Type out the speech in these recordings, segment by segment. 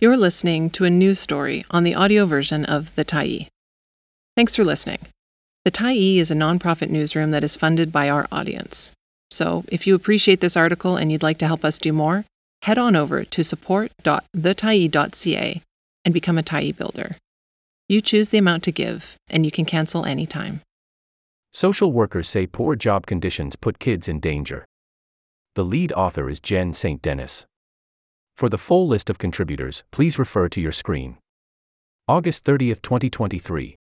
You're listening to a news story on the audio version of The Tyee. Thanks for listening. The Tyee is a nonprofit newsroom that is funded by our audience. So, if you appreciate this article and you'd like to help us do more, head on over to support.thetyee.ca and become a Tyee builder. You choose the amount to give, and you can cancel anytime. Social workers say poor job conditions put kids in danger. The lead author is Jen St. Denis. For the full list of contributors, please refer to your screen. August 30, 2023.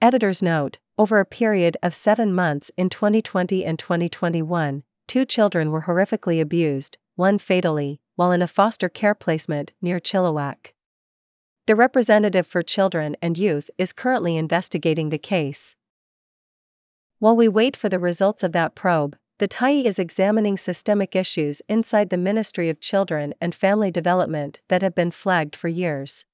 Editor's note Over a period of seven months in 2020 and 2021, two children were horrifically abused, one fatally, while in a foster care placement near Chilliwack. The representative for children and youth is currently investigating the case. While we wait for the results of that probe, the Tyee is examining systemic issues inside the Ministry of Children and Family Development that have been flagged for years.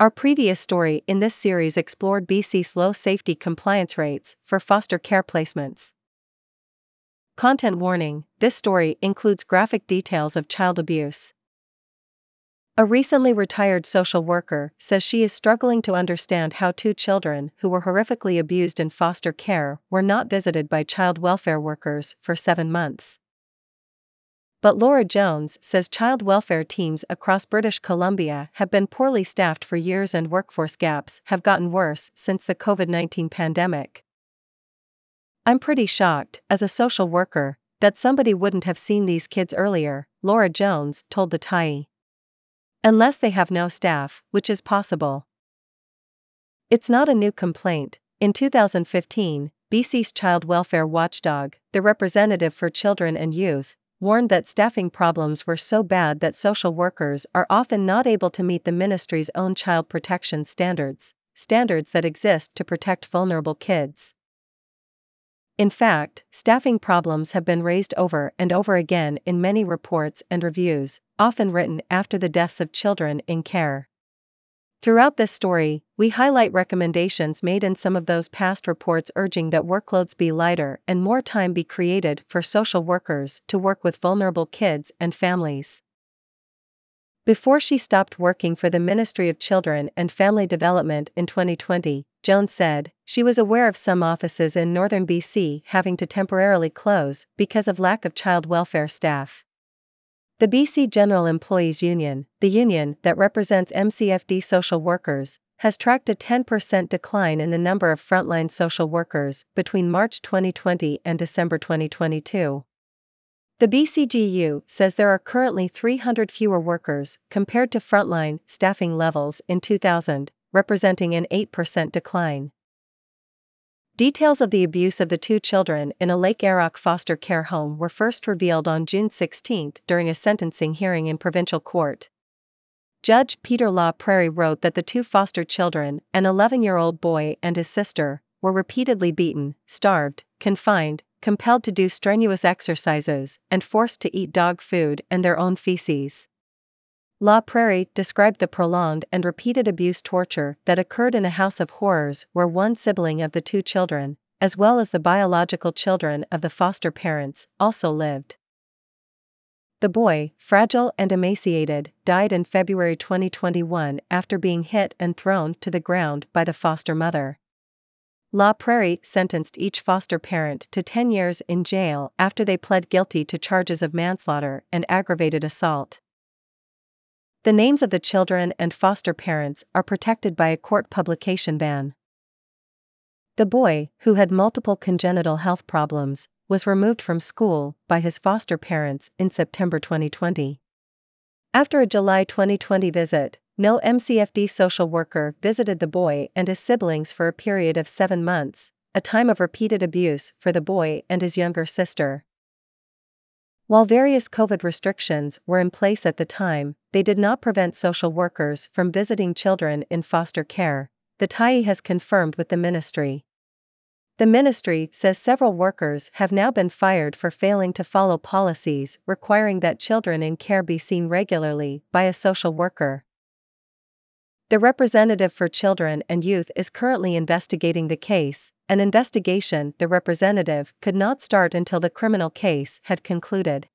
Our previous story in this series explored BC's low safety compliance rates for foster care placements. Content warning this story includes graphic details of child abuse. A recently retired social worker says she is struggling to understand how two children who were horrifically abused in foster care were not visited by child welfare workers for seven months. But Laura Jones says child welfare teams across British Columbia have been poorly staffed for years and workforce gaps have gotten worse since the COVID 19 pandemic. I'm pretty shocked, as a social worker, that somebody wouldn't have seen these kids earlier, Laura Jones told the Tyee. Unless they have no staff, which is possible. It's not a new complaint. In 2015, BC's child welfare watchdog, the representative for children and youth, warned that staffing problems were so bad that social workers are often not able to meet the ministry's own child protection standards, standards that exist to protect vulnerable kids. In fact, staffing problems have been raised over and over again in many reports and reviews, often written after the deaths of children in care. Throughout this story, we highlight recommendations made in some of those past reports urging that workloads be lighter and more time be created for social workers to work with vulnerable kids and families. Before she stopped working for the Ministry of Children and Family Development in 2020, Jones said, she was aware of some offices in northern BC having to temporarily close because of lack of child welfare staff. The BC General Employees Union, the union that represents MCFD social workers, has tracked a 10% decline in the number of frontline social workers between March 2020 and December 2022. The BCGEU says there are currently 300 fewer workers compared to frontline staffing levels in 2000, representing an 8% decline. Details of the abuse of the two children in a Lake Errock foster care home were first revealed on June 16 during a sentencing hearing in provincial court. Judge Peter La Prairie wrote that the two foster children, an 11 year old boy and his sister, were repeatedly beaten, starved, confined, compelled to do strenuous exercises, and forced to eat dog food and their own feces. La Prairie described the prolonged and repeated abuse torture that occurred in a house of horrors where one sibling of the two children, as well as the biological children of the foster parents, also lived. The boy, fragile and emaciated, died in February 2021 after being hit and thrown to the ground by the foster mother. La Prairie sentenced each foster parent to 10 years in jail after they pled guilty to charges of manslaughter and aggravated assault. The names of the children and foster parents are protected by a court publication ban. The boy, who had multiple congenital health problems, was removed from school by his foster parents in September 2020. After a July 2020 visit, no MCFD social worker visited the boy and his siblings for a period of seven months, a time of repeated abuse for the boy and his younger sister. While various COVID restrictions were in place at the time, they did not prevent social workers from visiting children in foster care, the Tyee has confirmed with the ministry. The ministry says several workers have now been fired for failing to follow policies requiring that children in care be seen regularly by a social worker. The representative for children and youth is currently investigating the case, an investigation the representative could not start until the criminal case had concluded.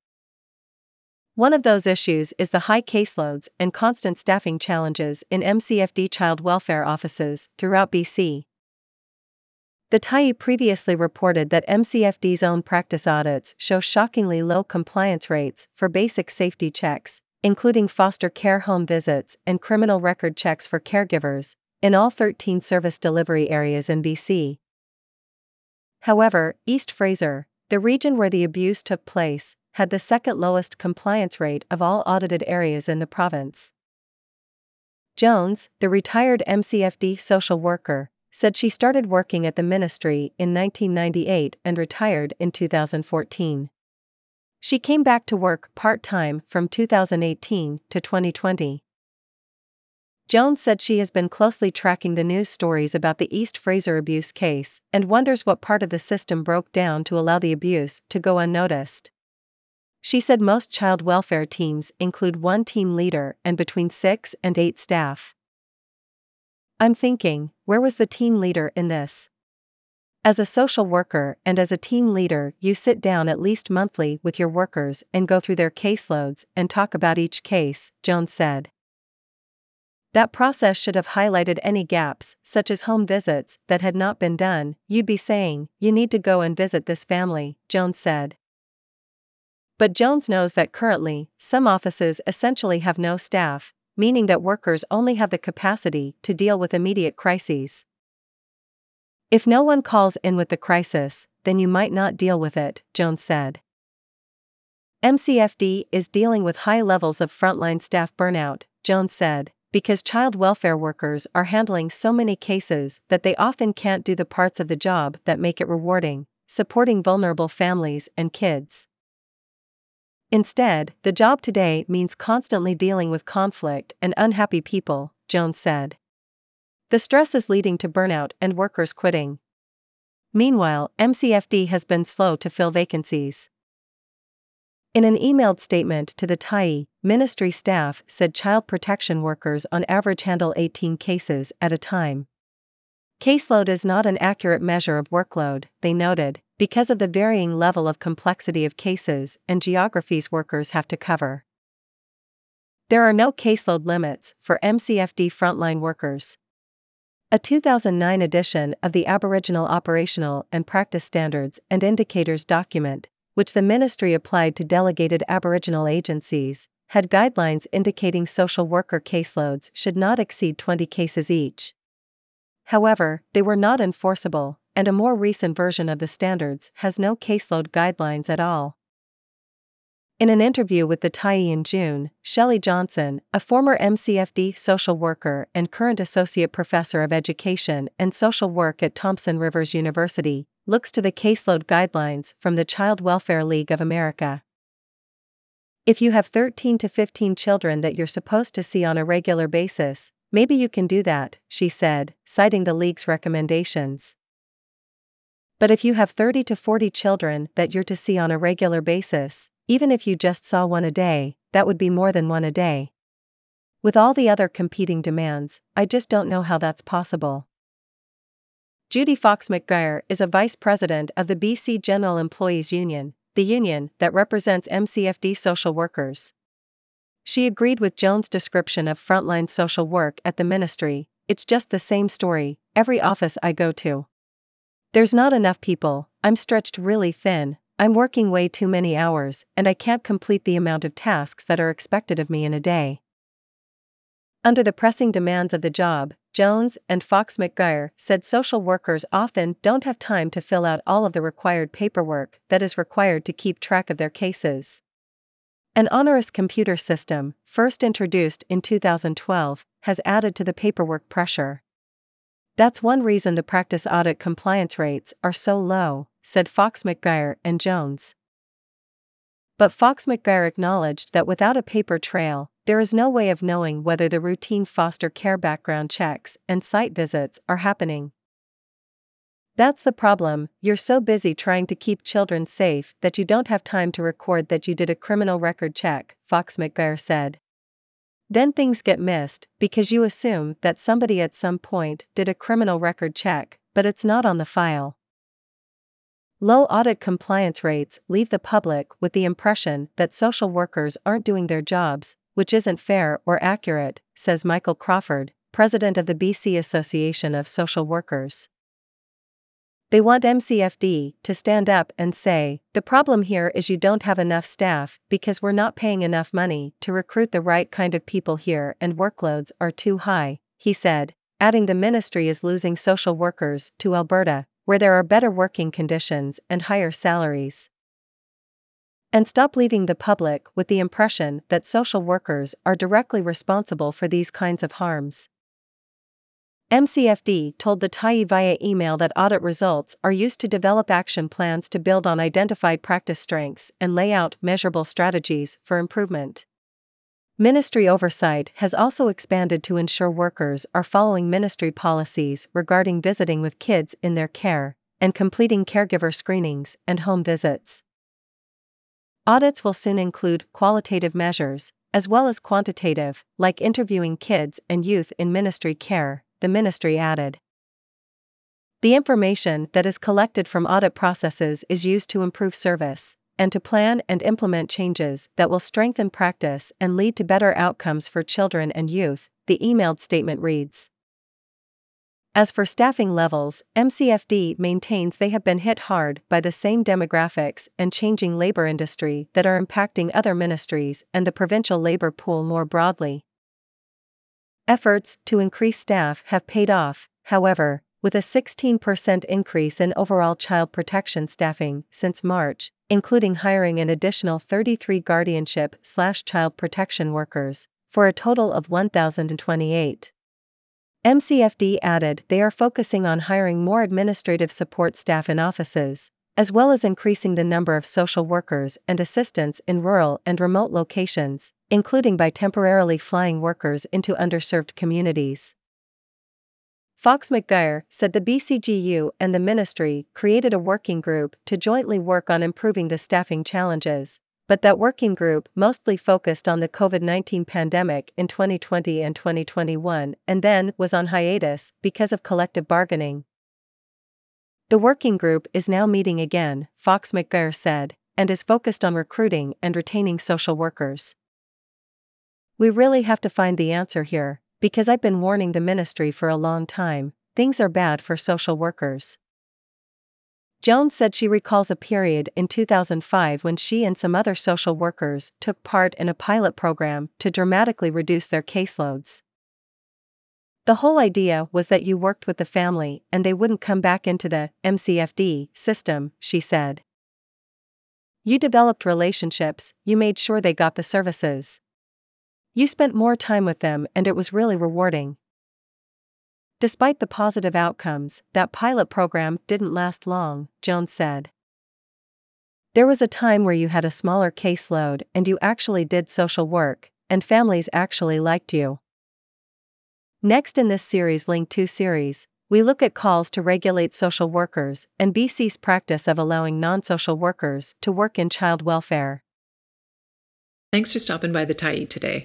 One of those issues is the high caseloads and constant staffing challenges in MCFD child welfare offices throughout BC. The Tyee previously reported that MCFD's own practice audits show shockingly low compliance rates for basic safety checks, including foster care home visits and criminal record checks for caregivers, in all 13 service delivery areas in BC. However, East Fraser, the region where the abuse took place, had the second lowest compliance rate of all audited areas in the province. Jones, the retired MCFD social worker, said she started working at the ministry in 1998 and retired in 2014. She came back to work part time from 2018 to 2020. Jones said she has been closely tracking the news stories about the East Fraser abuse case and wonders what part of the system broke down to allow the abuse to go unnoticed. She said most child welfare teams include one team leader and between six and eight staff. I'm thinking, where was the team leader in this? As a social worker and as a team leader, you sit down at least monthly with your workers and go through their caseloads and talk about each case, Jones said. That process should have highlighted any gaps, such as home visits, that had not been done. You'd be saying, You need to go and visit this family, Jones said. But Jones knows that currently, some offices essentially have no staff, meaning that workers only have the capacity to deal with immediate crises. If no one calls in with the crisis, then you might not deal with it, Jones said. MCFD is dealing with high levels of frontline staff burnout, Jones said, because child welfare workers are handling so many cases that they often can't do the parts of the job that make it rewarding, supporting vulnerable families and kids. Instead, the job today means constantly dealing with conflict and unhappy people, Jones said. The stress is leading to burnout and workers quitting. Meanwhile, MCFD has been slow to fill vacancies. In an emailed statement to the Tyee, ministry staff said child protection workers on average handle 18 cases at a time. Caseload is not an accurate measure of workload, they noted, because of the varying level of complexity of cases and geographies workers have to cover. There are no caseload limits for MCFD frontline workers. A 2009 edition of the Aboriginal Operational and Practice Standards and Indicators document which the ministry applied to delegated Aboriginal agencies, had guidelines indicating social worker caseloads should not exceed 20 cases each. However, they were not enforceable, and a more recent version of the standards has no caseload guidelines at all. In an interview with the Tyee in June, Shelley Johnson, a former MCFD social worker and current associate professor of education and social work at Thompson Rivers University, looks to the caseload guidelines from the Child Welfare League of America. If you have 13 to 15 children that you're supposed to see on a regular basis, maybe you can do that, she said, citing the league's recommendations. But if you have 30 to 40 children that you're to see on a regular basis, even if you just saw one a day, that would be more than one a day. With all the other competing demands, I just don't know how that's possible. Judy Fox McGuire is a vice president of the BC General Employees Union, the union that represents MCFD social workers. She agreed with Jones' description of frontline social work at the ministry it's just the same story, every office I go to. There's not enough people, I'm stretched really thin, I'm working way too many hours, and I can't complete the amount of tasks that are expected of me in a day. Under the pressing demands of the job, Jones and Fox McGuire said social workers often don't have time to fill out all of the required paperwork that is required to keep track of their cases. An onerous computer system, first introduced in 2012, has added to the paperwork pressure. That's one reason the practice audit compliance rates are so low, said Fox McGuire and Jones. But Fox McGuire acknowledged that without a paper trail, there is no way of knowing whether the routine foster care background checks and site visits are happening. That's the problem, you're so busy trying to keep children safe that you don't have time to record that you did a criminal record check, Fox McGuire said. Then things get missed because you assume that somebody at some point did a criminal record check, but it's not on the file. Low audit compliance rates leave the public with the impression that social workers aren't doing their jobs, which isn't fair or accurate, says Michael Crawford, president of the BC Association of Social Workers. They want MCFD to stand up and say, the problem here is you don't have enough staff because we're not paying enough money to recruit the right kind of people here and workloads are too high, he said, adding the ministry is losing social workers to Alberta, where there are better working conditions and higher salaries. And stop leaving the public with the impression that social workers are directly responsible for these kinds of harms. MCFD told the Tyee via email that audit results are used to develop action plans to build on identified practice strengths and lay out measurable strategies for improvement. Ministry oversight has also expanded to ensure workers are following ministry policies regarding visiting with kids in their care and completing caregiver screenings and home visits. Audits will soon include qualitative measures, as well as quantitative, like interviewing kids and youth in ministry care, the ministry added. The information that is collected from audit processes is used to improve service and to plan and implement changes that will strengthen practice and lead to better outcomes for children and youth, the emailed statement reads. As for staffing levels, MCFD maintains they have been hit hard by the same demographics and changing labor industry that are impacting other ministries and the provincial labor pool more broadly. Efforts to increase staff have paid off, however, with a 16% increase in overall child protection staffing since March, including hiring an additional 33 guardianship slash child protection workers, for a total of 1,028. MCFD added they are focusing on hiring more administrative support staff in offices, as well as increasing the number of social workers and assistants in rural and remote locations, including by temporarily flying workers into underserved communities. Fox McGuire said the BCGEU and the ministry created a working group to jointly work on improving the staffing challenges, but that working group mostly focused on the COVID 19 pandemic in 2020 and 2021 and then was on hiatus because of collective bargaining. The working group is now meeting again, Fox McGuire said, and is focused on recruiting and retaining social workers. We really have to find the answer here, because I've been warning the ministry for a long time things are bad for social workers. Jones said she recalls a period in 2005 when she and some other social workers took part in a pilot program to dramatically reduce their caseloads. The whole idea was that you worked with the family and they wouldn't come back into the MCFD system, she said. You developed relationships, you made sure they got the services. You spent more time with them and it was really rewarding. Despite the positive outcomes, that pilot program didn't last long, Jones said. There was a time where you had a smaller caseload and you actually did social work, and families actually liked you. Next in this series Link 2 series, we look at calls to regulate social workers and BC's practice of allowing non social workers to work in child welfare. Thanks for stopping by the Tyee today.